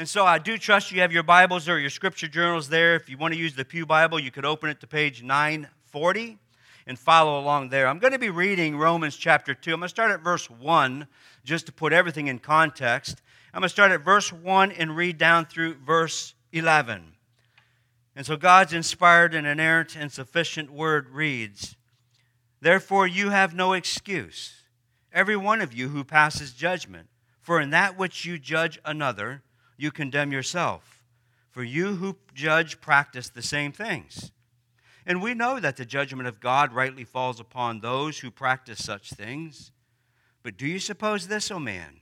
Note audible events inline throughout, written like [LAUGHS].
And so I do trust you have your Bibles or your scripture journals there. If you want to use the Pew Bible, you could open it to page 940 and follow along there. I'm going to be reading Romans chapter 2. I'm going to start at verse 1 just to put everything in context. I'm going to start at verse 1 and read down through verse 11. And so God's inspired and inerrant and sufficient word reads Therefore, you have no excuse, every one of you who passes judgment. For in that which you judge another, you condemn yourself. For you who judge practice the same things. And we know that the judgment of God rightly falls upon those who practice such things. But do you suppose this, O oh man,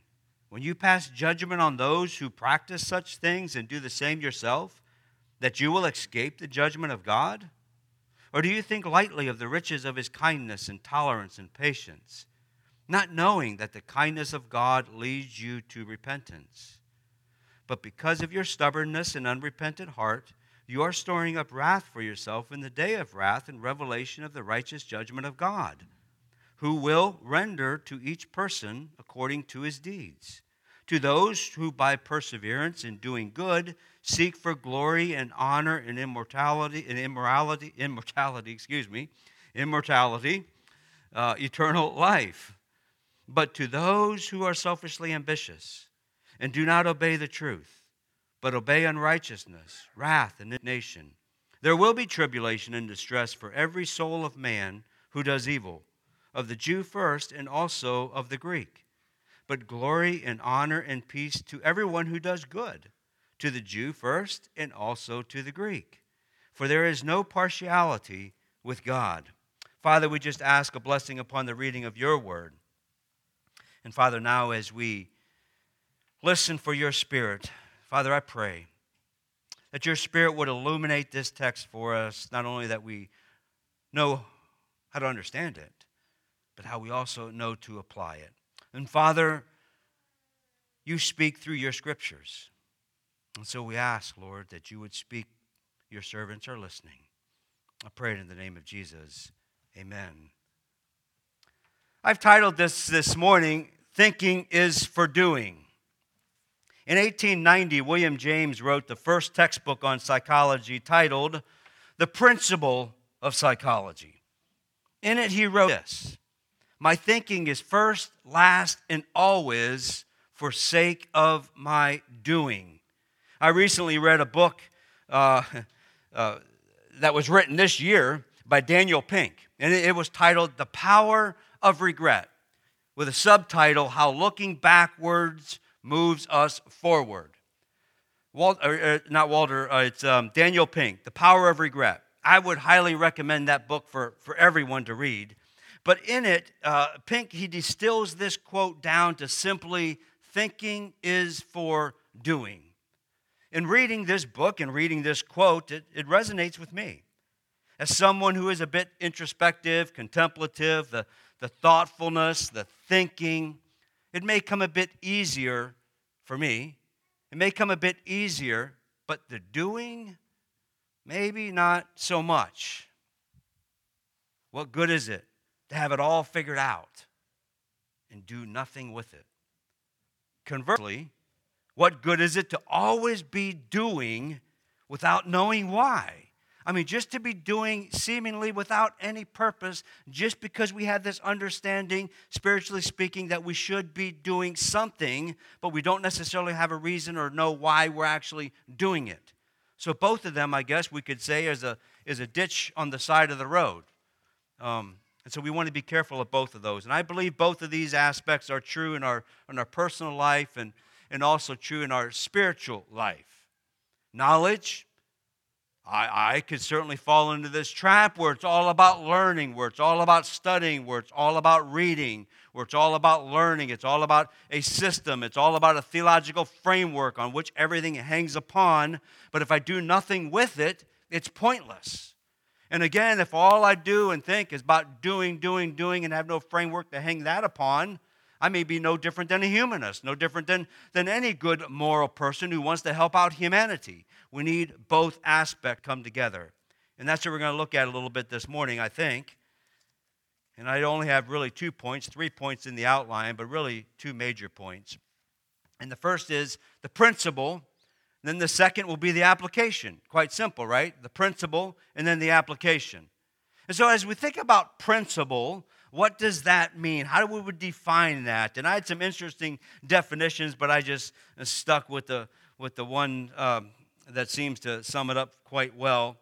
when you pass judgment on those who practice such things and do the same yourself, that you will escape the judgment of God? Or do you think lightly of the riches of his kindness and tolerance and patience, not knowing that the kindness of God leads you to repentance? But because of your stubbornness and unrepentant heart, you are storing up wrath for yourself in the day of wrath and revelation of the righteous judgment of God, who will render to each person according to his deeds. To those who by perseverance in doing good seek for glory and honor and immortality and immorality, immortality, [LAUGHS] excuse me, immortality, uh, eternal life. But to those who are selfishly ambitious and do not obey the truth, but obey unrighteousness, wrath, and indignation, there will be tribulation and distress for every soul of man who does evil, of the Jew first and also of the Greek. But glory and honor and peace to everyone who does good to the Jew first and also to the Greek. For there is no partiality with God. Father, we just ask a blessing upon the reading of your word. And Father, now as we listen for your spirit, Father, I pray that your spirit would illuminate this text for us, not only that we know how to understand it, but how we also know to apply it. And Father, you speak through your scriptures. And so we ask, Lord, that you would speak. Your servants are listening. I pray it in the name of Jesus. Amen. I've titled this this morning, Thinking is for Doing. In 1890, William James wrote the first textbook on psychology titled The Principle of Psychology. In it, he wrote this My thinking is first, last, and always for sake of my doing. I recently read a book uh, [LAUGHS] uh, that was written this year by Daniel Pink, and it was titled The Power of Regret, with a subtitle How Looking Backwards Moves Us Forward. Walter, uh, not Walter, uh, it's um, Daniel Pink, The Power of Regret. I would highly recommend that book for, for everyone to read. But in it, uh, Pink, he distills this quote down to simply thinking is for doing in reading this book and reading this quote, it, it resonates with me. As someone who is a bit introspective, contemplative, the, the thoughtfulness, the thinking, it may come a bit easier for me. It may come a bit easier, but the doing, maybe not so much. What good is it to have it all figured out and do nothing with it? Conversely, what good is it to always be doing without knowing why? I mean, just to be doing seemingly without any purpose, just because we have this understanding, spiritually speaking, that we should be doing something, but we don't necessarily have a reason or know why we're actually doing it. So, both of them, I guess we could say, is a, is a ditch on the side of the road. Um, and so we want to be careful of both of those. And I believe both of these aspects are true in our, in our personal life and and also true in our spiritual life. Knowledge, I, I could certainly fall into this trap where it's all about learning, where it's all about studying, where it's all about reading, where it's all about learning, it's all about a system, it's all about a theological framework on which everything hangs upon. But if I do nothing with it, it's pointless. And again, if all I do and think is about doing, doing, doing, and have no framework to hang that upon, I may be no different than a humanist, no different than, than any good moral person who wants to help out humanity. We need both aspects come together. And that's what we're going to look at a little bit this morning, I think. And I only have really two points, three points in the outline, but really two major points. And the first is the principle Then the second will be the application. Quite simple, right? The principle and then the application. And so as we think about principle, what does that mean? How do we define that? And I had some interesting definitions, but I just stuck with the, with the one um, that seems to sum it up quite well.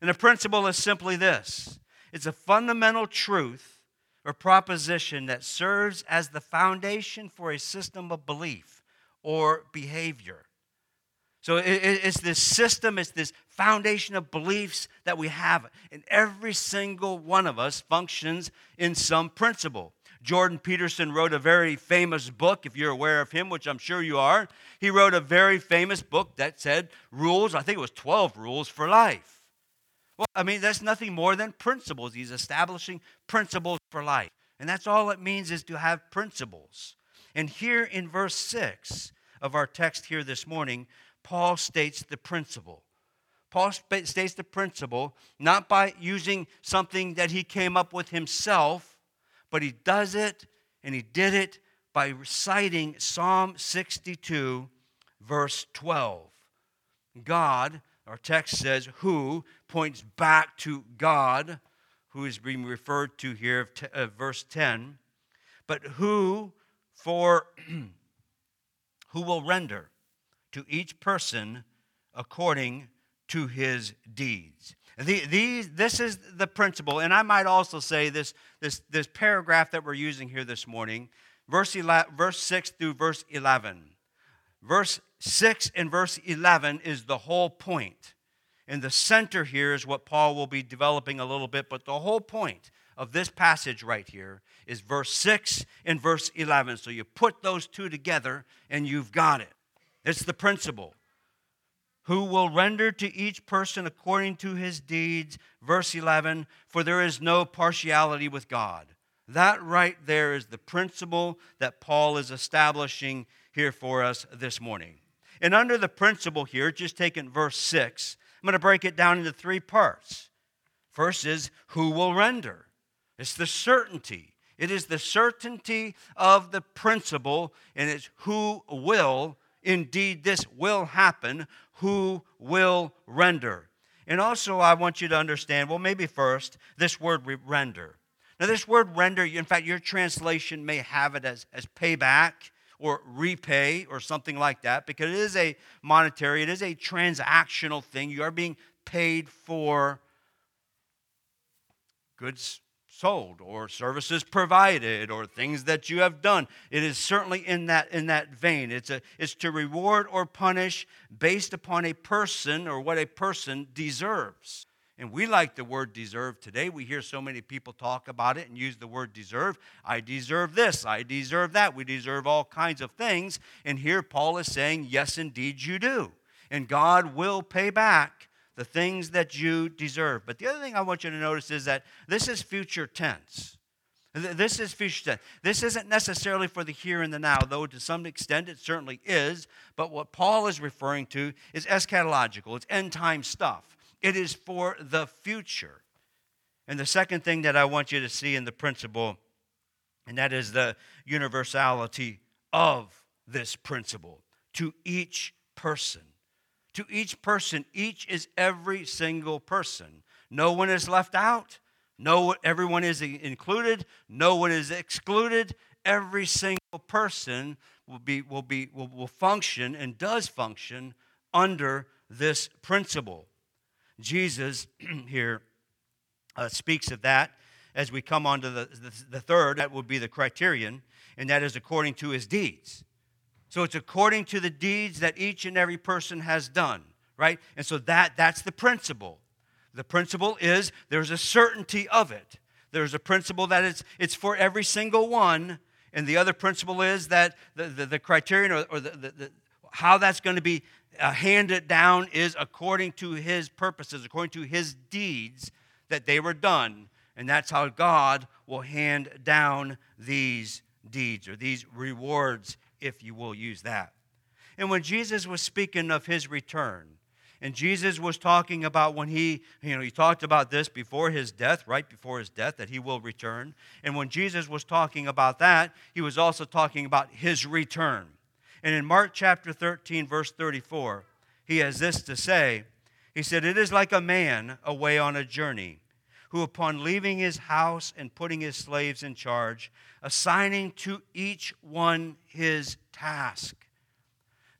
And the principle is simply this it's a fundamental truth or proposition that serves as the foundation for a system of belief or behavior. So it's this system, it's this foundation of beliefs that we have. And every single one of us functions in some principle. Jordan Peterson wrote a very famous book, if you're aware of him, which I'm sure you are. He wrote a very famous book that said rules, I think it was 12 rules for life. Well, I mean, that's nothing more than principles. He's establishing principles for life. And that's all it means is to have principles. And here in verse 6 of our text here this morning, Paul states the principle. Paul states the principle not by using something that he came up with himself, but he does it and he did it by reciting Psalm 62, verse 12. God, our text says, who points back to God, who is being referred to here, verse 10, but who for [CLEARS THROAT] who will render to each person according to his deeds. The, these, this is the principle, and I might also say this, this, this paragraph that we're using here this morning, verse, 11, verse 6 through verse 11. Verse 6 and verse 11 is the whole point. And the center here is what Paul will be developing a little bit, but the whole point of this passage right here is verse 6 and verse 11. So you put those two together and you've got it. It's the principle. Who will render to each person according to his deeds. Verse 11, for there is no partiality with God. That right there is the principle that Paul is establishing here for us this morning. And under the principle here, just taking verse 6, I'm going to break it down into three parts. First is who will render, it's the certainty. It is the certainty of the principle, and it's who will indeed this will happen, who will render. And also, I want you to understand well, maybe first, this word render. Now, this word render, in fact, your translation may have it as, as payback or repay or something like that because it is a monetary, it is a transactional thing. You are being paid for goods sold or services provided or things that you have done. It is certainly in that, in that vein. It's, a, it's to reward or punish based upon a person or what a person deserves. And we like the word deserve today. We hear so many people talk about it and use the word deserve. I deserve this. I deserve that. We deserve all kinds of things. And here Paul is saying, yes, indeed, you do. And God will pay back the things that you deserve. But the other thing I want you to notice is that this is future tense. This is future tense. This isn't necessarily for the here and the now, though to some extent it certainly is. But what Paul is referring to is eschatological, it's end time stuff. It is for the future. And the second thing that I want you to see in the principle, and that is the universality of this principle to each person to each person. Each is every single person. No one is left out. No, everyone is included. No one is excluded. Every single person will be will be will, will function and does function under this principle. Jesus [CLEARS THROAT] here uh, speaks of that as we come on to the, the, the third. That would be the criterion, and that is according to his deeds. So it's according to the deeds that each and every person has done, right? And so that that's the principle. The principle is there's a certainty of it. There's a principle that it's, it's for every single one. And the other principle is that the, the, the criterion or, or the, the, how that's going to be uh, handed down is according to his purposes, according to his deeds that they were done. And that's how God will hand down these deeds or these rewards if you will use that. And when Jesus was speaking of his return, and Jesus was talking about when he, you know, he talked about this before his death, right before his death, that he will return. And when Jesus was talking about that, he was also talking about his return. And in Mark chapter 13, verse 34, he has this to say. He said, It is like a man away on a journey, who upon leaving his house and putting his slaves in charge, assigning to each one his task.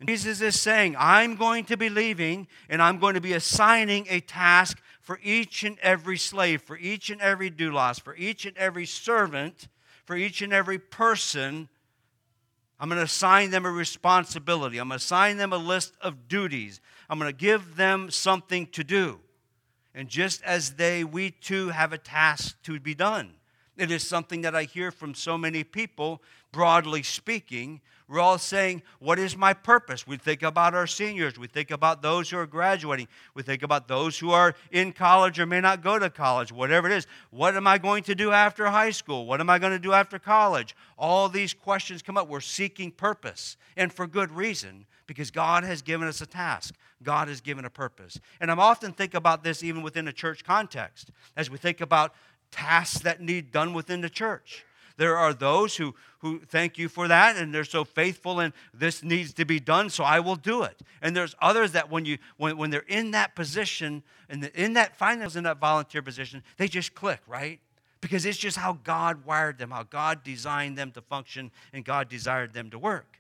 And Jesus is saying, I'm going to be leaving and I'm going to be assigning a task for each and every slave, for each and every doulos, for each and every servant, for each and every person. I'm going to assign them a responsibility. I'm going to assign them a list of duties. I'm going to give them something to do. And just as they, we too have a task to be done. It is something that I hear from so many people, broadly speaking. We're all saying, What is my purpose? We think about our seniors. We think about those who are graduating. We think about those who are in college or may not go to college, whatever it is. What am I going to do after high school? What am I going to do after college? All these questions come up. We're seeking purpose, and for good reason, because God has given us a task. God has given a purpose. And I'm often think about this even within a church context, as we think about tasks that need done within the church. There are those who, who thank you for that and they're so faithful and this needs to be done, so I will do it. And there's others that when you when, when they're in that position and in that finance in that volunteer position, they just click, right? Because it's just how God wired them, how God designed them to function and God desired them to work.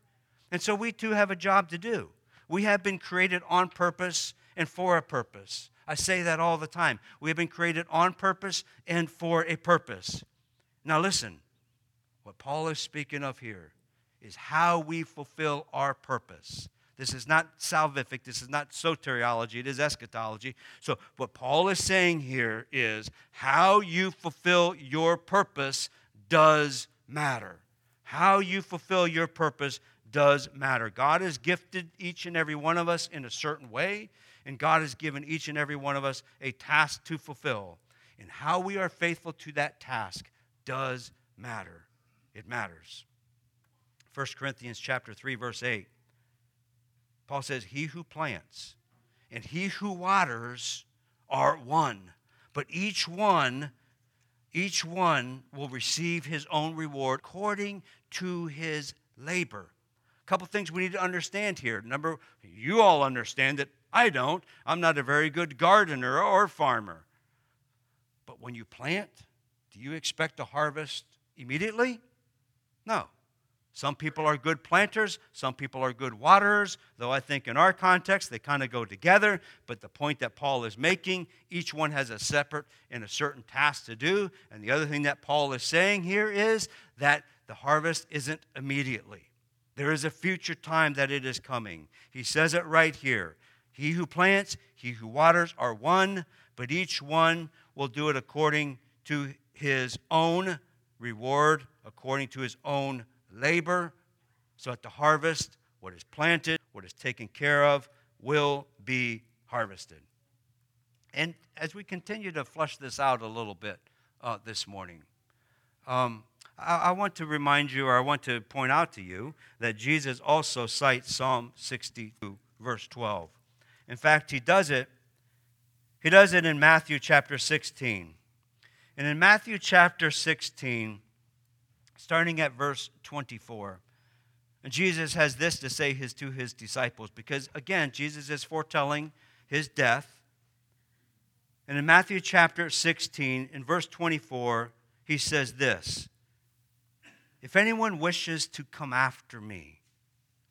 And so we too have a job to do. We have been created on purpose and for a purpose. I say that all the time. We have been created on purpose and for a purpose. Now, listen, what Paul is speaking of here is how we fulfill our purpose. This is not salvific, this is not soteriology, it is eschatology. So, what Paul is saying here is how you fulfill your purpose does matter. How you fulfill your purpose does matter. God has gifted each and every one of us in a certain way and God has given each and every one of us a task to fulfill. And how we are faithful to that task does matter. It matters. 1 Corinthians chapter 3 verse 8. Paul says, "He who plants and he who waters are one, but each one each one will receive his own reward according to his labor." Couple things we need to understand here. Number, you all understand that I don't. I'm not a very good gardener or farmer. But when you plant, do you expect to harvest immediately? No. Some people are good planters, some people are good waterers, though I think in our context they kind of go together. But the point that Paul is making, each one has a separate and a certain task to do. And the other thing that Paul is saying here is that the harvest isn't immediately. There is a future time that it is coming. He says it right here. He who plants, he who waters are one, but each one will do it according to his own reward, according to his own labor. So at the harvest, what is planted, what is taken care of, will be harvested. And as we continue to flush this out a little bit uh, this morning, um, I, want to remind you, or I want to point out to you, that Jesus also cites Psalm 62, verse 12. In fact, he does it. He does it in Matthew chapter 16. And in Matthew chapter 16, starting at verse 24, Jesus has this to say his, to his disciples because, again, Jesus is foretelling his death. And in Matthew chapter 16, in verse 24, he says this If anyone wishes to come after me,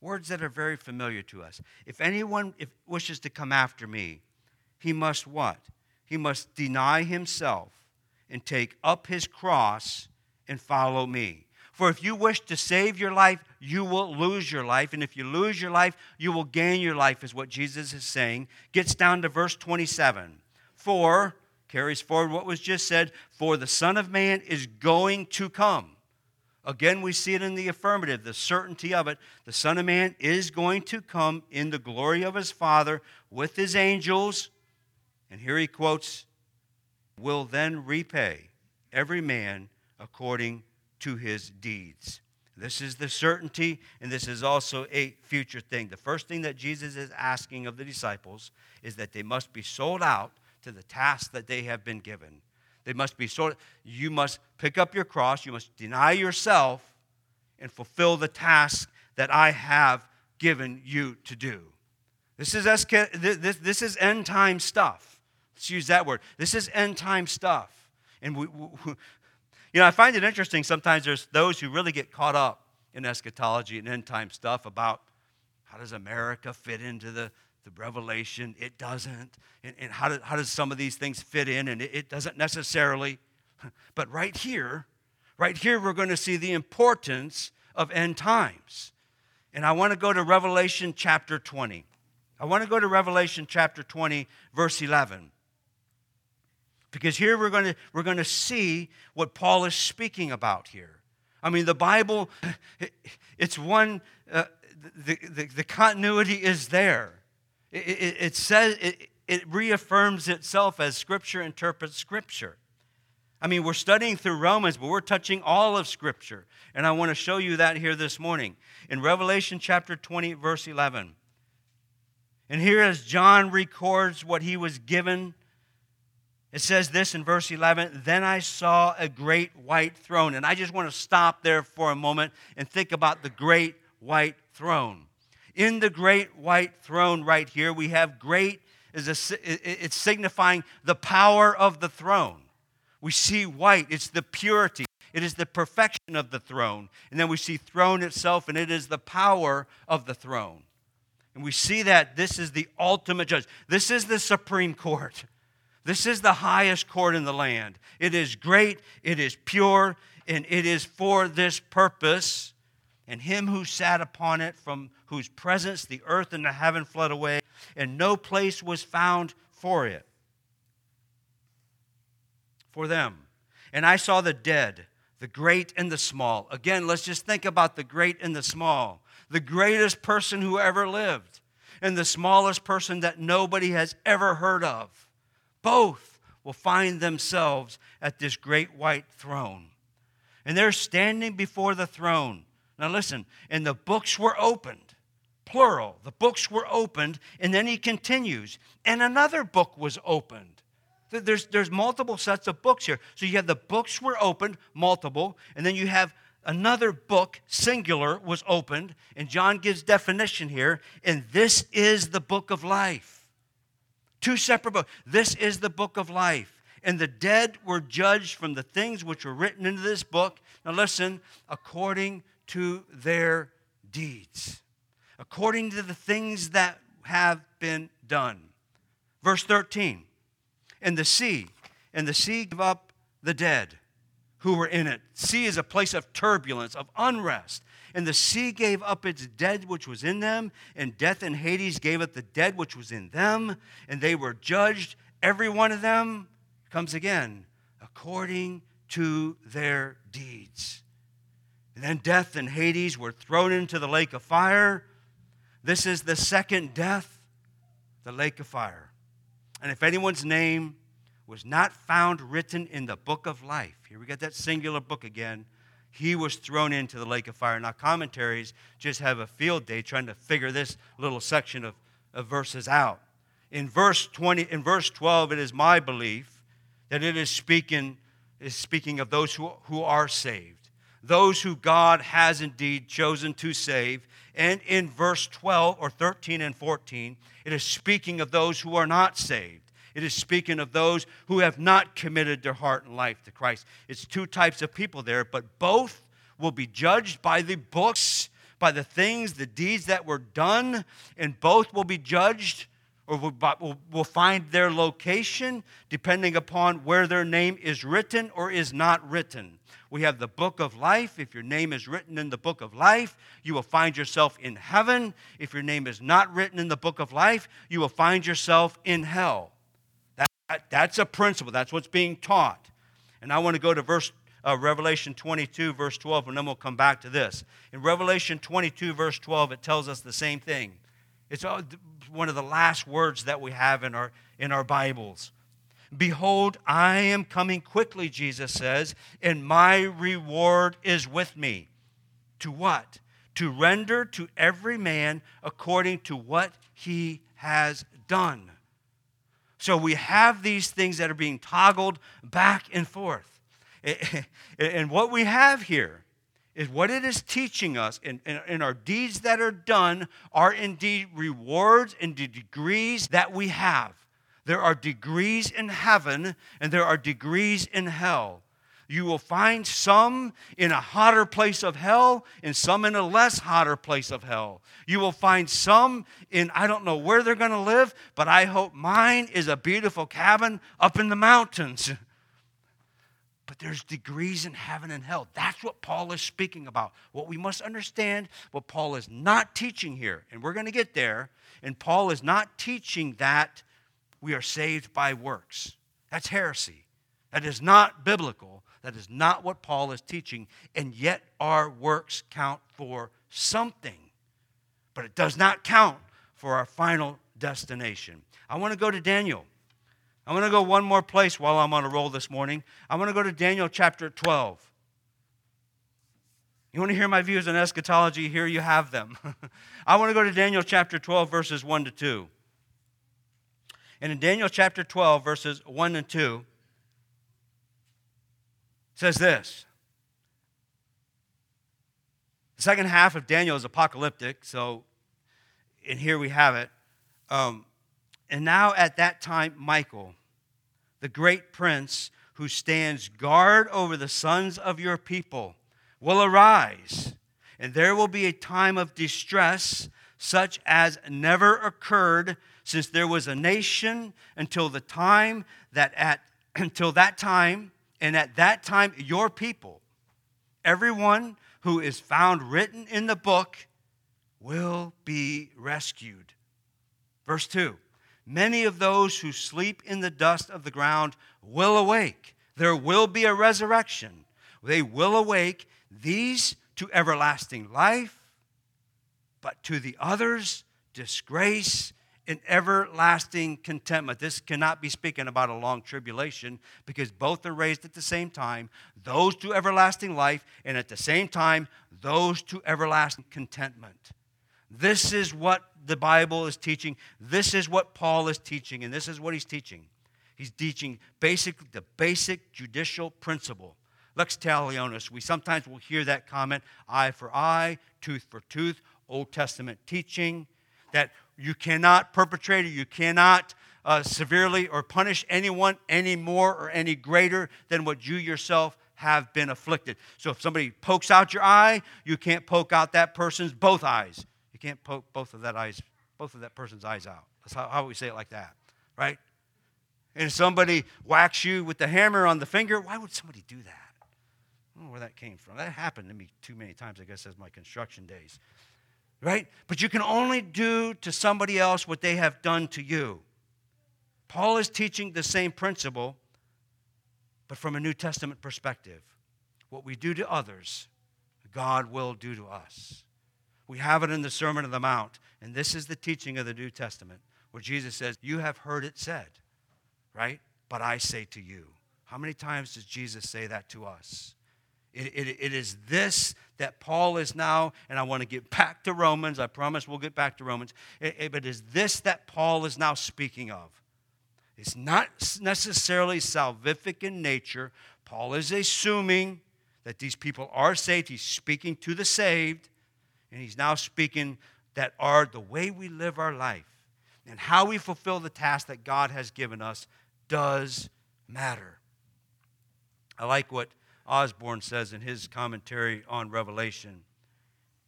Words that are very familiar to us. If anyone if wishes to come after me, he must what? He must deny himself and take up his cross and follow me. For if you wish to save your life, you will lose your life. And if you lose your life, you will gain your life, is what Jesus is saying. Gets down to verse 27. For, carries forward what was just said, for the Son of Man is going to come. Again, we see it in the affirmative, the certainty of it. The Son of Man is going to come in the glory of his Father with his angels. And here he quotes, will then repay every man according to his deeds. This is the certainty, and this is also a future thing. The first thing that Jesus is asking of the disciples is that they must be sold out to the task that they have been given. They must be sort you must pick up your cross, you must deny yourself and fulfill the task that I have given you to do. This is, esca- this, this is end time stuff. Let's use that word. This is end time stuff. And we, we, [LAUGHS] you know, I find it interesting sometimes there's those who really get caught up in eschatology and end time stuff about how does America fit into the, the revelation? It doesn't. And, and how, do, how does some of these things fit in? And it, it doesn't necessarily. [LAUGHS] But right here, right here, we're going to see the importance of end times. And I want to go to Revelation chapter 20. I want to go to Revelation chapter 20, verse 11. Because here we're going to, we're going to see what Paul is speaking about here. I mean, the Bible, [LAUGHS] it's one, uh, the, the, the, continuity is there. It, it, it says, it, it reaffirms itself as Scripture interprets Scripture. I mean, we're studying through Romans, but we're touching all of Scripture. And I want to show you that here this morning. In Revelation chapter 20, verse 11, and here, as John records what he was given, it says this in verse 11 Then I saw a great white throne. And I just want to stop there for a moment and think about the great white throne. In the great white throne, right here, we have great, is a, it's signifying the power of the throne. We see white, it's the purity, it is the perfection of the throne. And then we see throne itself, and it is the power of the throne. And we see that this is the ultimate judge. This is the Supreme Court. This is the highest court in the land. It is great, it is pure, and it is for this purpose. And him who sat upon it, from whose presence the earth and the heaven fled away, and no place was found for it. For them. And I saw the dead, the great and the small. Again, let's just think about the great and the small the greatest person who ever lived and the smallest person that nobody has ever heard of. Both will find themselves at this great white throne. And they're standing before the throne. Now, listen, and the books were opened, plural. The books were opened, and then he continues, and another book was opened. There's, there's multiple sets of books here. So you have the books were opened, multiple, and then you have another book, singular, was opened, and John gives definition here, and this is the book of life. Two separate books. This is the book of life. And the dead were judged from the things which were written into this book. Now listen, according to their deeds, according to the things that have been done. Verse 13, and the sea, and the sea gave up the dead who were in it. Sea is a place of turbulence, of unrest. And the sea gave up its dead which was in them, and death and Hades gave up the dead which was in them, and they were judged, every one of them, comes again, according to their deeds. And then death and Hades were thrown into the lake of fire. This is the second death, the lake of fire. And if anyone's name was not found written in the book of life. Here we got that singular book again. He was thrown into the lake of fire. Now, commentaries just have a field day trying to figure this little section of, of verses out. In verse 20, in verse 12, it is my belief that it is speaking, is speaking of those who, who are saved, those who God has indeed chosen to save. And in verse 12 or 13 and 14, it is speaking of those who are not saved. It is speaking of those who have not committed their heart and life to Christ. It's two types of people there, but both will be judged by the books, by the things, the deeds that were done, and both will be judged or will, will find their location depending upon where their name is written or is not written. We have the book of life. If your name is written in the book of life, you will find yourself in heaven. If your name is not written in the book of life, you will find yourself in hell. That, that's a principle. That's what's being taught. And I want to go to verse uh, Revelation 22, verse 12, and then we'll come back to this. In Revelation 22, verse 12, it tells us the same thing. It's one of the last words that we have in our, in our Bibles. Behold, I am coming quickly, Jesus says, and my reward is with me. To what? To render to every man according to what he has done. So we have these things that are being toggled back and forth. And what we have here is what it is teaching us, and, our deeds that are done are indeed rewards and the degrees that we have. There are degrees in heaven and there are degrees in hell. You will find some in a hotter place of hell and some in a less hotter place of hell. You will find some in, I don't know where they're going to live, but I hope mine is a beautiful cabin up in the mountains. [LAUGHS] But there's degrees in heaven and hell. That's what Paul is speaking about. What we must understand, what Paul is not teaching here, and we're going to get there, and Paul is not teaching that we are saved by works. That's heresy. That is not biblical. That is not what Paul is teaching. And yet our works count for something. But it does not count for our final destination. I want to go to Daniel. I want to go one more place while I'm on a roll this morning. I want to go to Daniel chapter 12. You want to hear my views on eschatology? Here you have them. [LAUGHS] I want to go to Daniel chapter 12, verses 1 to 2. And in Daniel chapter 12, verses 1 and 2, says this. The second half of Daniel is apocalyptic, so and here we have it. Um, and now at that time, Michael, the great prince who stands guard over the sons of your people, will arise, and there will be a time of distress such as never occurred since there was a nation until the time that at [CLEARS THROAT] until that time and at that time your people everyone who is found written in the book will be rescued verse 2 Many of those who sleep in the dust of the ground will awake. There will be a resurrection. They will awake, these to everlasting life, but to the others, disgrace and everlasting contentment. This cannot be speaking about a long tribulation because both are raised at the same time those to everlasting life, and at the same time, those to everlasting contentment. This is what the Bible is teaching. This is what Paul is teaching, and this is what he's teaching. He's teaching basic, the basic judicial principle. Lex talionis. We sometimes will hear that comment eye for eye, tooth for tooth, Old Testament teaching that you cannot perpetrate or you cannot uh, severely or punish anyone any more or any greater than what you yourself have been afflicted. So if somebody pokes out your eye, you can't poke out that person's both eyes. You can't poke both of that eyes, both of that person's eyes out. That's how, how we say it like that, right? And if somebody whacks you with the hammer on the finger, why would somebody do that? I don't know where that came from. That happened to me too many times, I guess, as my construction days. Right? But you can only do to somebody else what they have done to you. Paul is teaching the same principle, but from a New Testament perspective. What we do to others, God will do to us. We have it in the Sermon on the Mount. And this is the teaching of the New Testament where Jesus says, You have heard it said, right? But I say to you. How many times does Jesus say that to us? It, it, it is this that Paul is now, and I want to get back to Romans. I promise we'll get back to Romans. It, it, but it is this that Paul is now speaking of. It's not necessarily salvific in nature. Paul is assuming that these people are saved. He's speaking to the saved. And he's now speaking that are the way we live our life and how we fulfill the task that God has given us does matter. I like what Osborne says in his commentary on Revelation.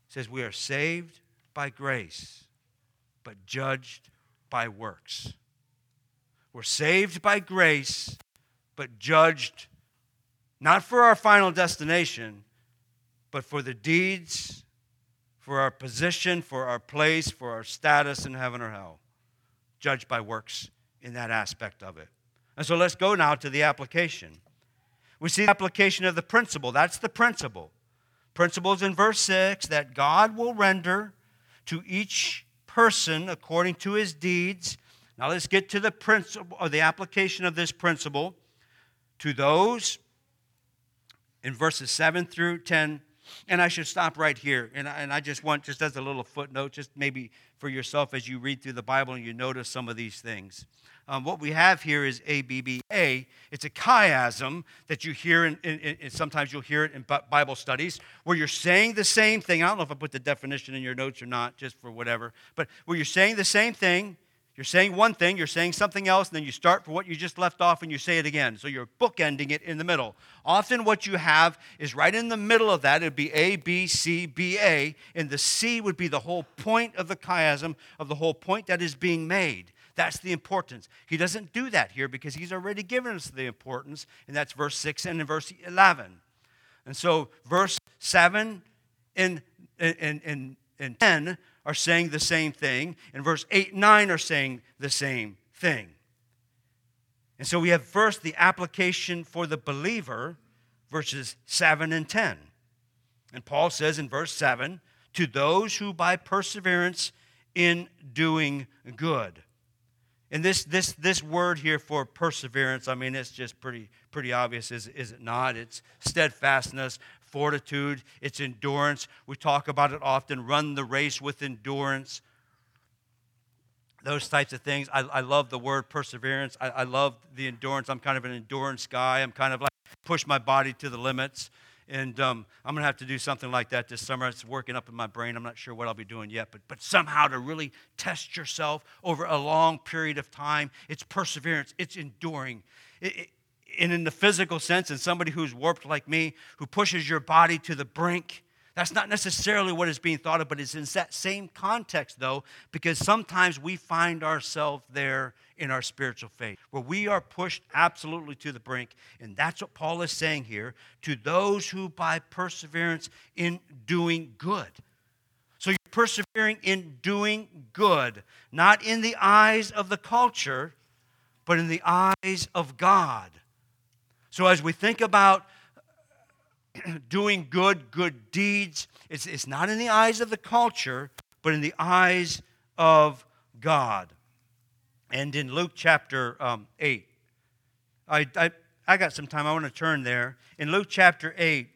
He says, We are saved by grace, but judged by works. We're saved by grace, but judged not for our final destination, but for the deeds for our position, for our place, for our status in heaven or hell, judged by works in that aspect of it. And so let's go now to the application. We see the application of the principle. That's the principle. Principles in verse 6 that God will render to each person according to his deeds. Now let's get to the principle or the application of this principle to those in verses 7 through 10 And I should stop right here. And I, and I just want, just as a little footnote, just maybe for yourself as you read through the Bible and you notice some of these things. Um, what we have here is ABBA. It's a chiasm that you hear, in, sometimes you'll hear it in Bible studies, where you're saying the same thing. I don't know if I put the definition in your notes or not, just for whatever, but where you're saying the same thing you're saying one thing, you're saying something else, and then you start for what you just left off and you say it again. So you're bookending it in the middle. Often, what you have is right in the middle of that. It'd be A, B, C, B, A, and the C would be the whole point of the chiasm, of the whole point that is being made. That's the importance. He doesn't do that here because he's already given us the importance, and that's verse 6 and in verse 11. And so, verse 7 and, and, and, and 10 are saying the same thing, and verse 8 and 9 are saying the same thing. And so we have first the application for the believer, verses 7 and 10. And Paul says in verse 7 to those who by perseverance in doing good. And this, this, this word here for perseverance, I mean, it's just pretty, pretty obvious, is, is it not? It's steadfastness, fortitude, it's endurance. We talk about it often run the race with endurance. Those types of things. I, I love the word perseverance. I, I love the endurance. I'm kind of an endurance guy. I'm kind of like push my body to the limits. And um, I'm going to have to do something like that this summer. It's working up in my brain. I'm not sure what I'll be doing yet, but, but somehow to really test yourself over a long period of time, it's perseverance, it's enduring. It, it, and in the physical sense, and somebody who's warped like me, who pushes your body to the brink. That's not necessarily what is being thought of, but it's in that same context, though, because sometimes we find ourselves there in our spiritual faith, where we are pushed absolutely to the brink. And that's what Paul is saying here to those who, by perseverance in doing good. So you're persevering in doing good, not in the eyes of the culture, but in the eyes of God. So as we think about [CLEARS THROAT] doing good, good deeds, it's, it's not in the eyes of the culture, but in the eyes of God. And in Luke chapter um, 8, I, I, I got some time. I want to turn there. In Luke chapter 8,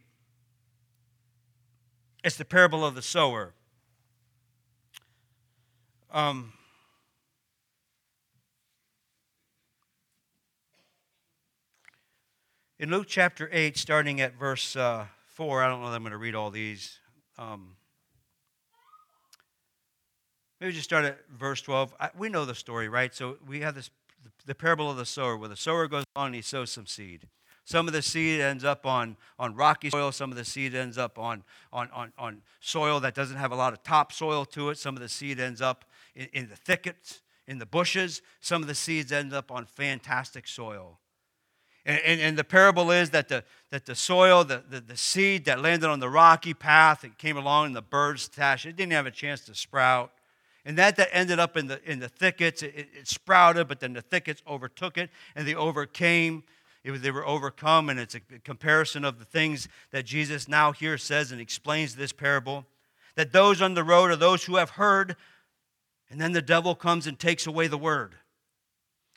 it's the parable of the sower. Um, In Luke chapter 8, starting at verse uh, 4, I don't know that I'm going to read all these. Um, maybe just start at verse 12. I, we know the story, right? So we have this the parable of the sower, where the sower goes on and he sows some seed. Some of the seed ends up on, on rocky soil. Some of the seed ends up on, on, on, on soil that doesn't have a lot of topsoil to it. Some of the seed ends up in, in the thickets, in the bushes. Some of the seeds end up on fantastic soil. And, and, and, the parable is that the, that the soil, the, the, the, seed that landed on the rocky path, it came along and the birds tashed, it didn't have a chance to sprout. And that, that ended up in the, in the thickets. It, it sprouted, but then the thickets overtook it and they overcame. It was, they were overcome, and it's a comparison of the things that Jesus now here says and explains this parable. That those on the road are those who have heard, and then the devil comes and takes away the word.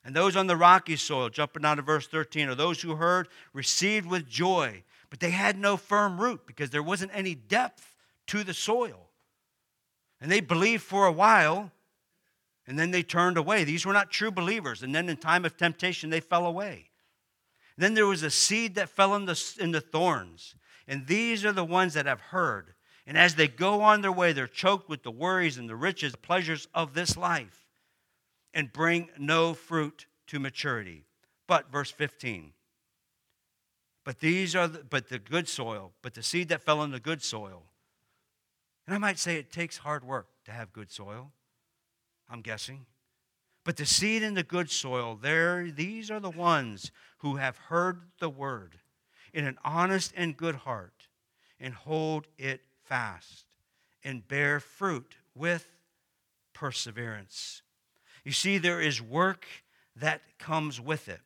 And those on the rocky soil, jumping down to verse 13, are those who heard, received with joy, but they had no firm root because there wasn't any depth to the soil. And they believed for a while, and then they turned away. These were not true believers. And then in time of temptation, they fell away. And then there was a seed that fell in the, in the thorns. And these are the ones that have heard. And as they go on their way, they're choked with the worries and the riches, the pleasures of this life and bring no fruit to maturity. But, verse 15, but these are the, but the good soil, but the seed that fell in the good soil. And I might say it takes hard work to have good soil, I'm guessing. But the seed in the good soil, there, these are the ones who have heard the word in an honest and good heart and hold it fast and bear fruit with perseverance. You see, there is work that comes with it.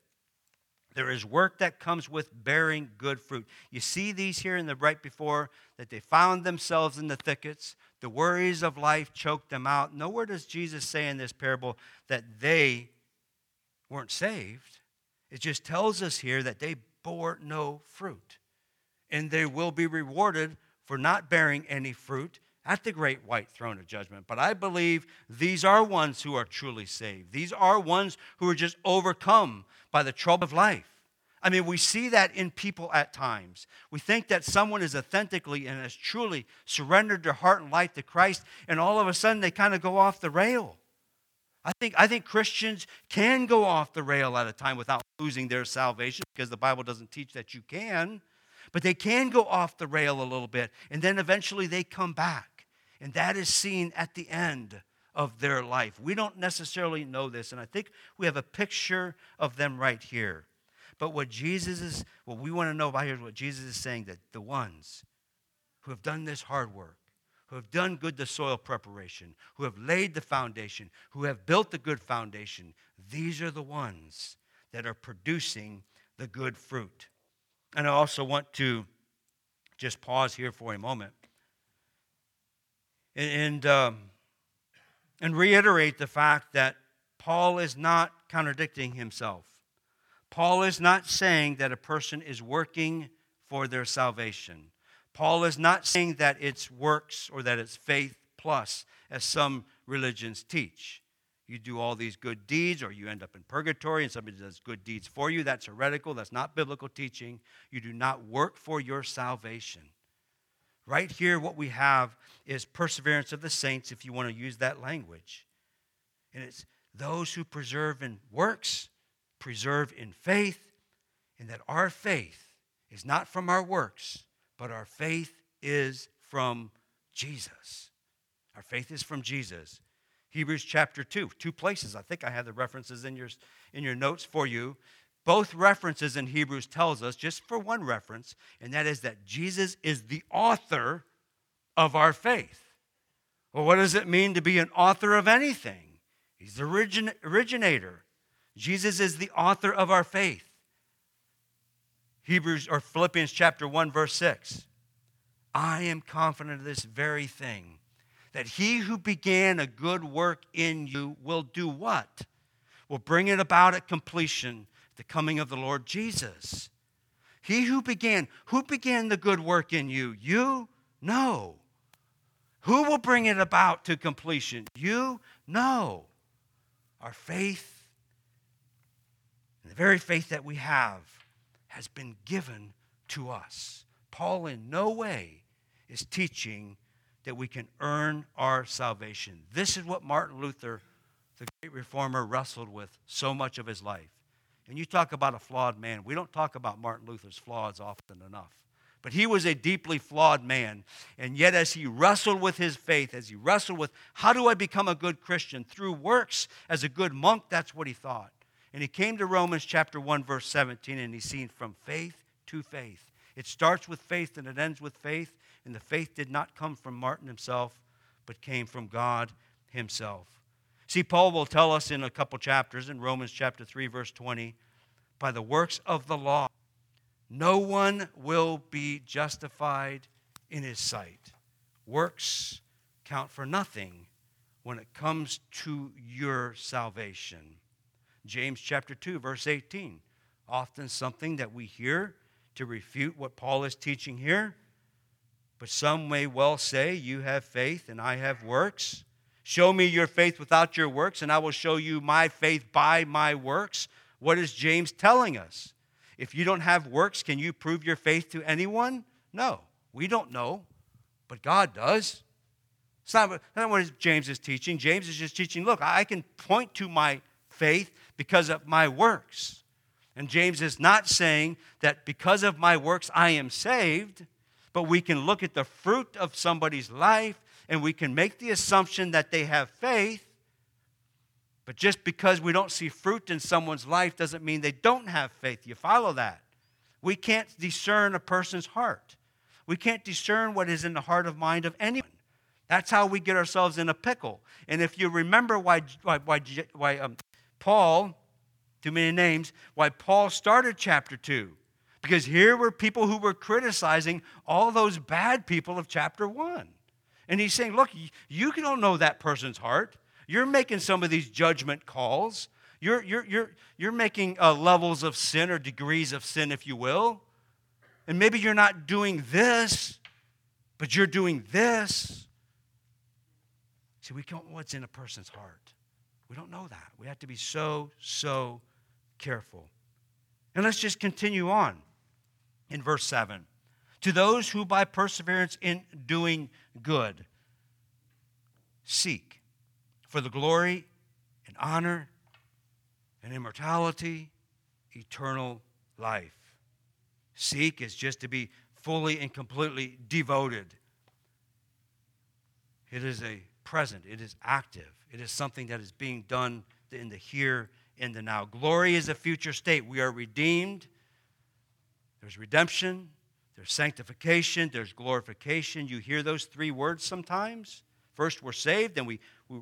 There is work that comes with bearing good fruit. You see these here in the right before that they found themselves in the thickets. The worries of life choked them out. Nowhere does Jesus say in this parable that they weren't saved. It just tells us here that they bore no fruit. And they will be rewarded for not bearing any fruit at the great white throne of judgment. But I believe these are ones who are truly saved. These are ones who are just overcome by the trouble of life. I mean, we see that in people at times. We think that someone is authentically and has truly surrendered their heart and life to Christ, and all of a sudden they kind of go off the rail. I think, I think Christians can go off the rail at a time without losing their salvation because the Bible doesn't teach that you can. But they can go off the rail a little bit, and then eventually they come back. And that is seen at the end of their life. We don't necessarily know this, and I think we have a picture of them right here. But what Jesus is, what we want to know about here is what Jesus is saying that the ones who have done this hard work, who have done good the soil preparation, who have laid the foundation, who have built the good foundation, these are the ones that are producing the good fruit. And I also want to just pause here for a moment and, and, um, and reiterate the fact that Paul is not contradicting himself. Paul is not saying that a person is working for their salvation. Paul is not saying that it's works or that it's faith plus, as some religions teach. You do all these good deeds, or you end up in purgatory and somebody does good deeds for you. That's heretical. That's not biblical teaching. You do not work for your salvation. Right here, what we have is perseverance of the saints, if you want to use that language. And it's those who preserve in works preserve in faith, and that our faith is not from our works, but our faith is from Jesus. Our faith is from Jesus. Hebrews chapter 2, two places. I think I have the references in your, in your notes for you. Both references in Hebrews tells us, just for one reference, and that is that Jesus is the author of our faith. Well, what does it mean to be an author of anything? He's the origin, originator. Jesus is the author of our faith. Hebrews or Philippians chapter 1 verse 6. I am confident of this very thing that he who began a good work in you will do what? Will bring it about at completion, the coming of the Lord Jesus. He who began, who began the good work in you? You? No. Who will bring it about to completion? You? No. Our faith the very faith that we have has been given to us. Paul, in no way, is teaching that we can earn our salvation. This is what Martin Luther, the great reformer, wrestled with so much of his life. And you talk about a flawed man. We don't talk about Martin Luther's flaws often enough. But he was a deeply flawed man. And yet, as he wrestled with his faith, as he wrestled with how do I become a good Christian through works as a good monk, that's what he thought. And he came to Romans chapter 1, verse 17, and he's seen from faith to faith. It starts with faith and it ends with faith. And the faith did not come from Martin himself, but came from God himself. See, Paul will tell us in a couple chapters, in Romans chapter 3, verse 20, by the works of the law, no one will be justified in his sight. Works count for nothing when it comes to your salvation. James chapter 2, verse 18. Often something that we hear to refute what Paul is teaching here. But some may well say, You have faith and I have works. Show me your faith without your works, and I will show you my faith by my works. What is James telling us? If you don't have works, can you prove your faith to anyone? No, we don't know, but God does. It's not, not what James is teaching. James is just teaching look, I can point to my faith because of my works. And James is not saying that because of my works I am saved, but we can look at the fruit of somebody's life and we can make the assumption that they have faith. But just because we don't see fruit in someone's life doesn't mean they don't have faith. You follow that? We can't discern a person's heart. We can't discern what is in the heart of mind of anyone. That's how we get ourselves in a pickle. And if you remember why, why, why, why um, Paul, too many names, why Paul started chapter 2. Because here were people who were criticizing all those bad people of chapter 1. And he's saying, look, you don't know that person's heart. You're making some of these judgment calls. You're, you're, you're, you're making uh, levels of sin or degrees of sin, if you will. And maybe you're not doing this, but you're doing this. See, we don't know what's in a person's heart. We don't know that. We have to be so, so careful. And let's just continue on in verse 7. To those who by perseverance in doing good seek for the glory and honor and immortality, eternal life. Seek is just to be fully and completely devoted. It is a present, it is active, it is something that is being done in the here and the now. Glory is a future state. We are redeemed. There's redemption, there's sanctification, there's glorification. You hear those three words sometimes. First, we're saved, then we, we,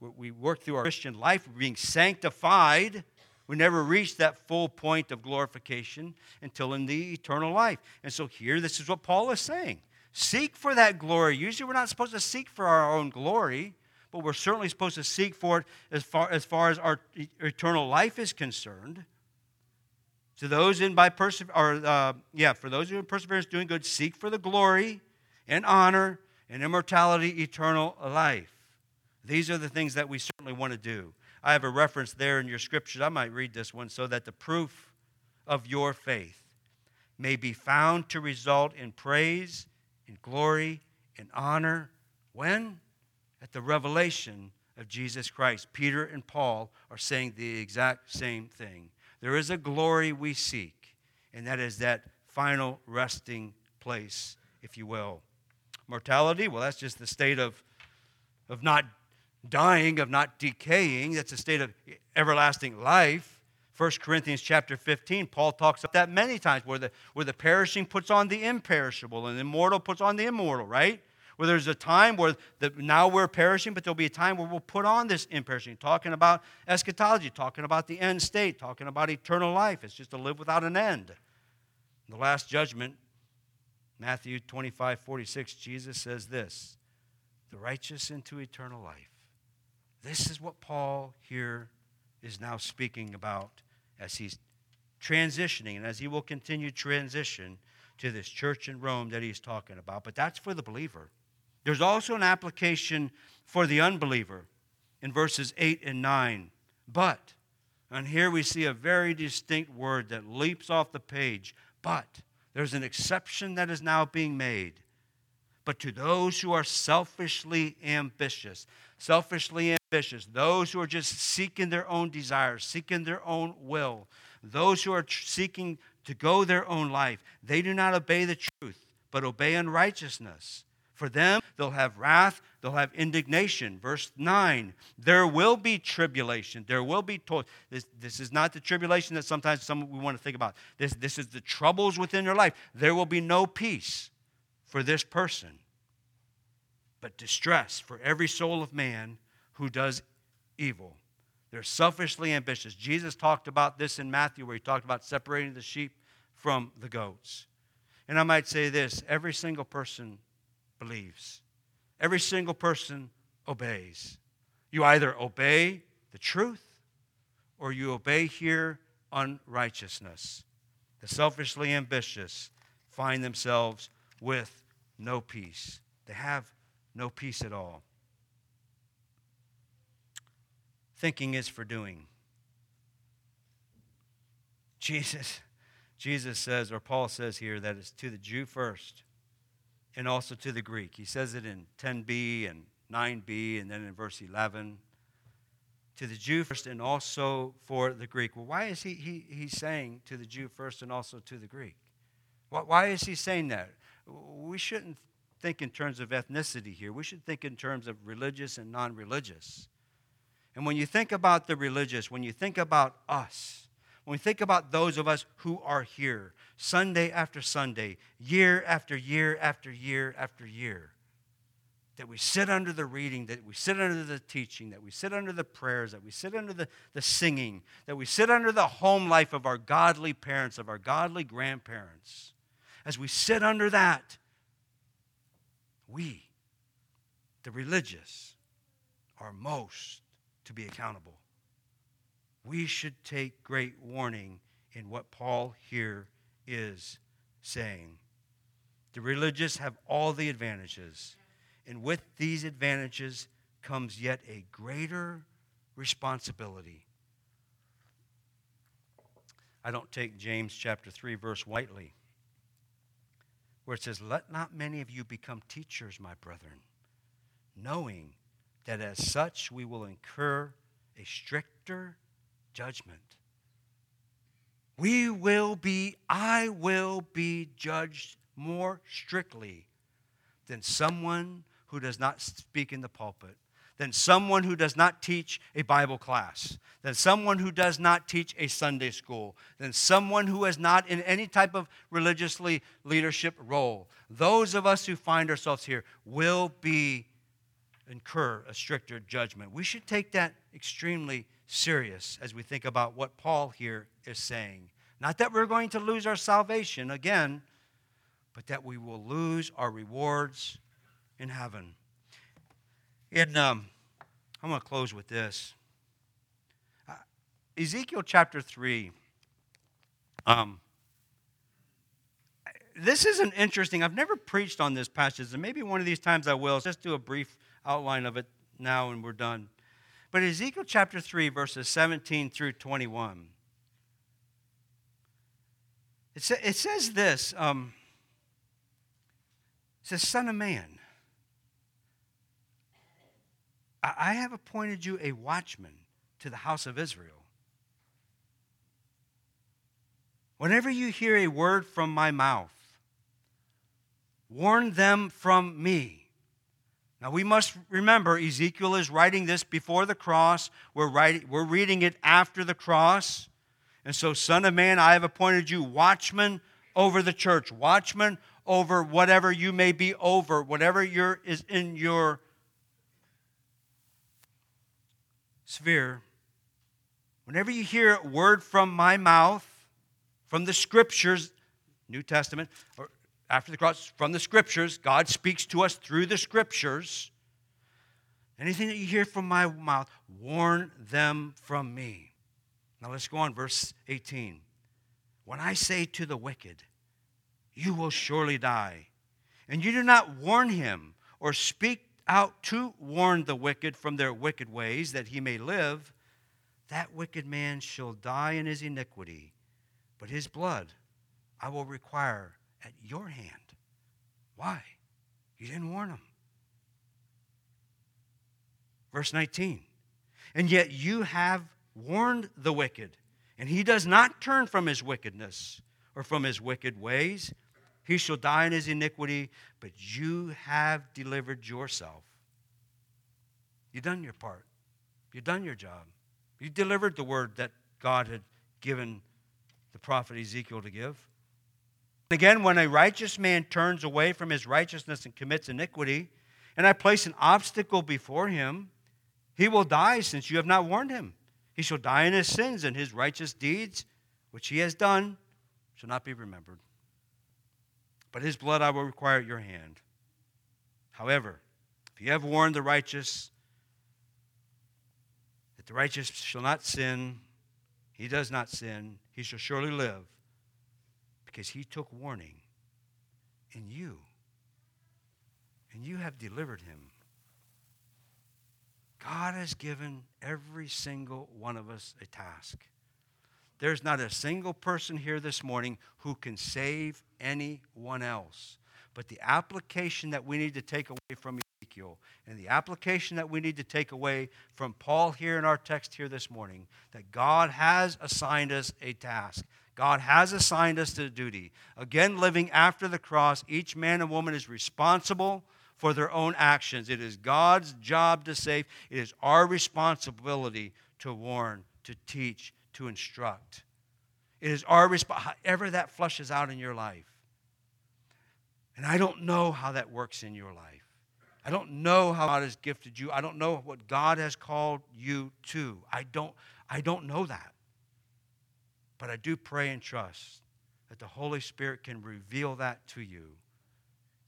we, we, work through our Christian life, we're being sanctified. We never reach that full point of glorification until in the eternal life. And so here, this is what Paul is saying seek for that glory. Usually, we're not supposed to seek for our own glory, but we're certainly supposed to seek for it as far as, far as our eternal life is concerned. To those in by perseverance, uh, yeah, for those who in perseverance doing good, seek for the glory and honor and immortality, eternal life. These are the things that we certainly want to do. I have a reference there in your scriptures. I might read this one so that the proof of your faith may be found to result in praise, in glory, in honor. When? At the revelation of Jesus Christ. Peter and Paul are saying the exact same thing. There is a glory we seek, and that is that final resting place, if you will. Mortality, well, that's just the state of, of not dying, of not decaying. That's a state of everlasting life. 1 Corinthians chapter 15, Paul talks about that many times, where the, where the perishing puts on the imperishable and the immortal puts on the immortal, right? Where there's a time where the, now we're perishing, but there'll be a time where we'll put on this imperishing. Talking about eschatology, talking about the end state, talking about eternal life. It's just to live without an end. The last judgment Matthew 25, 46, Jesus says this the righteous into eternal life. This is what Paul here is now speaking about as he's transitioning and as he will continue transition to this church in Rome that he's talking about. But that's for the believer. There's also an application for the unbeliever in verses 8 and 9. But, and here we see a very distinct word that leaps off the page, but. There's an exception that is now being made. But to those who are selfishly ambitious, selfishly ambitious, those who are just seeking their own desires, seeking their own will, those who are seeking to go their own life, they do not obey the truth, but obey unrighteousness. For them, they'll have wrath, they'll have indignation. Verse 9, there will be tribulation. There will be toil. This, this is not the tribulation that sometimes some we want to think about. This, this is the troubles within your life. There will be no peace for this person, but distress for every soul of man who does evil. They're selfishly ambitious. Jesus talked about this in Matthew, where he talked about separating the sheep from the goats. And I might say this every single person believes. Every single person obeys. You either obey the truth or you obey here unrighteousness. The selfishly ambitious find themselves with no peace. They have no peace at all. Thinking is for doing. Jesus, Jesus says, or Paul says here, that it's to the Jew first and also to the Greek. He says it in 10b and 9b, and then in verse 11. To the Jew first and also for the Greek. Well, why is he, he he's saying to the Jew first and also to the Greek? Why is he saying that? We shouldn't think in terms of ethnicity here. We should think in terms of religious and non religious. And when you think about the religious, when you think about us, when we think about those of us who are here, Sunday after Sunday, year after year after year after year, that we sit under the reading, that we sit under the teaching, that we sit under the prayers, that we sit under the, the singing, that we sit under the home life of our godly parents, of our godly grandparents. As we sit under that, we, the religious, are most to be accountable we should take great warning in what Paul here is saying. The religious have all the advantages. And with these advantages comes yet a greater responsibility. I don't take James chapter 3, verse lightly, where it says, Let not many of you become teachers, my brethren, knowing that as such we will incur a stricter judgment. We will be, I will be judged more strictly than someone who does not speak in the pulpit, than someone who does not teach a Bible class, than someone who does not teach a Sunday school, than someone who is not in any type of religiously leadership role. Those of us who find ourselves here will be incur a stricter judgment. We should take that extremely serious as we think about what Paul here is saying. Not that we're going to lose our salvation again, but that we will lose our rewards in heaven. In, um, I'm going to close with this. Uh, Ezekiel chapter 3. Um, this is an interesting, I've never preached on this passage, and maybe one of these times I will. Just do a brief outline of it now and we're done. But Ezekiel chapter 3, verses 17 through 21, it, sa- it says this um, It says, Son of man, I-, I have appointed you a watchman to the house of Israel. Whenever you hear a word from my mouth, warn them from me. Now we must remember Ezekiel is writing this before the cross. We're, writing, we're reading it after the cross. And so, Son of Man, I have appointed you watchman over the church, watchman over whatever you may be over, whatever your, is in your sphere. Whenever you hear a word from my mouth, from the scriptures, New Testament, or after the cross from the scriptures. God speaks to us through the scriptures. Anything that you hear from my mouth, warn them from me. Now let's go on, verse 18. When I say to the wicked, you will surely die, and you do not warn him or speak out to warn the wicked from their wicked ways that he may live, that wicked man shall die in his iniquity, but his blood I will require at your hand. Why? You didn't warn them. Verse 19. And yet you have warned the wicked, and he does not turn from his wickedness or from his wicked ways. He shall die in his iniquity, but you have delivered yourself. You've done your part. You've done your job. You delivered the word that God had given the prophet Ezekiel to give. Again, when a righteous man turns away from his righteousness and commits iniquity, and I place an obstacle before him, he will die since you have not warned him. He shall die in his sins, and his righteous deeds, which he has done, shall not be remembered. But his blood I will require at your hand. However, if you have warned the righteous that the righteous shall not sin, he does not sin, he shall surely live because he took warning in you, and you have delivered him. God has given every single one of us a task. There's not a single person here this morning who can save anyone else. But the application that we need to take away from Ezekiel and the application that we need to take away from Paul here in our text here this morning that God has assigned us a task. God has assigned us to duty. Again, living after the cross, each man and woman is responsible for their own actions. It is God's job to save, it is our responsibility to warn, to teach, to instruct. It is our responsibility, however that flushes out in your life. And I don't know how that works in your life. I don't know how God has gifted you. I don't know what God has called you to. I don't, I don't know that. But I do pray and trust that the Holy Spirit can reveal that to you.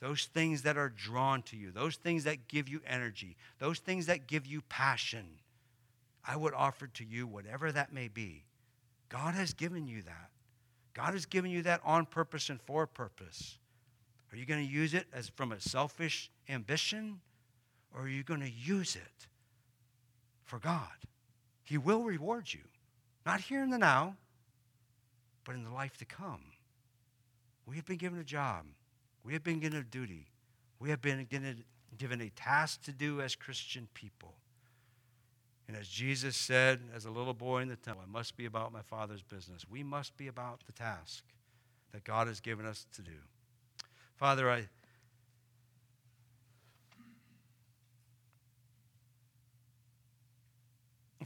Those things that are drawn to you, those things that give you energy, those things that give you passion. I would offer to you whatever that may be. God has given you that. God has given you that on purpose and for purpose. Are you going to use it as from a selfish ambition or are you going to use it for God? He will reward you, not here in the now, but in the life to come. We have been given a job. We have been given a duty. We have been given a task to do as Christian people. And as Jesus said as a little boy in the temple, I must be about my Father's business. We must be about the task that God has given us to do. Father, I.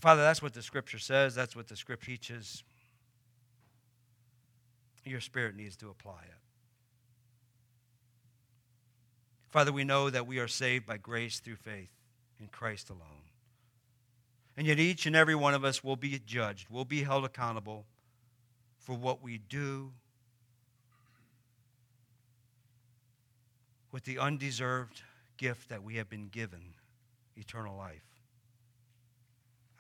Father, that's what the scripture says. That's what the scripture teaches. Your spirit needs to apply it. Father, we know that we are saved by grace through faith in Christ alone. And yet, each and every one of us will be judged, will be held accountable for what we do with the undeserved gift that we have been given eternal life.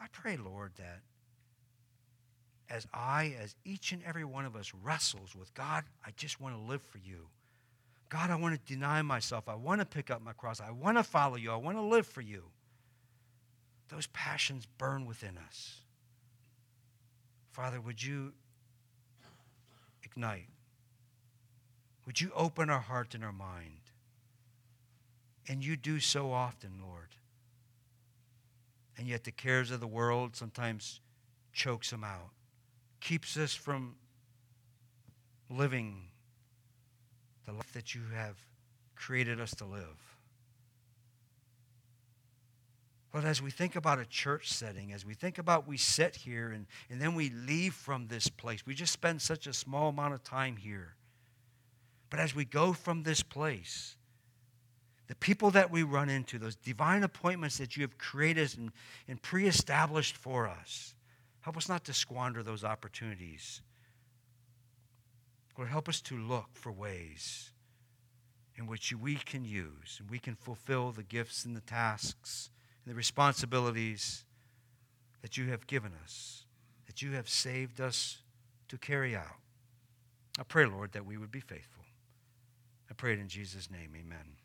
I pray, Lord, that as I, as each and every one of us wrestles with God, I just want to live for you. God, I want to deny myself. I want to pick up my cross. I want to follow you. I want to live for you. Those passions burn within us. Father, would you ignite? Would you open our heart and our mind? And you do so often, Lord. And yet the cares of the world sometimes chokes them out, keeps us from living the life that you have created us to live. But as we think about a church setting, as we think about we sit here and, and then we leave from this place, we just spend such a small amount of time here. But as we go from this place, the people that we run into, those divine appointments that you have created and, and pre established for us, help us not to squander those opportunities. Lord, help us to look for ways in which we can use and we can fulfill the gifts and the tasks and the responsibilities that you have given us, that you have saved us to carry out. I pray, Lord, that we would be faithful. I pray it in Jesus' name. Amen.